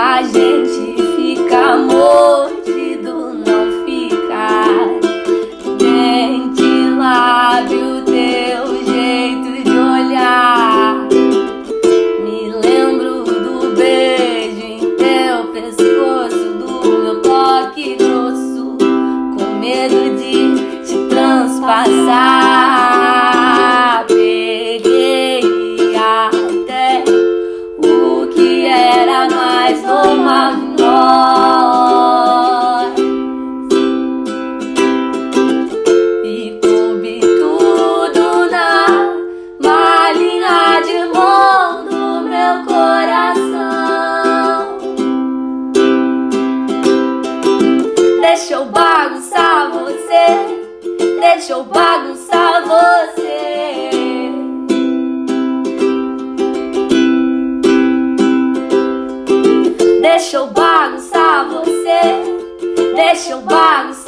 A gente fica mordido, não fica dente, lábio, teu jeito de olhar. Me lembro do beijo em teu pescoço, do meu toque grosso, com medo de te transpassar. Deixa eu bagunçar você. Deixa eu bagunçar você. Deixa eu bagunçar você. Deixa eu bagunçar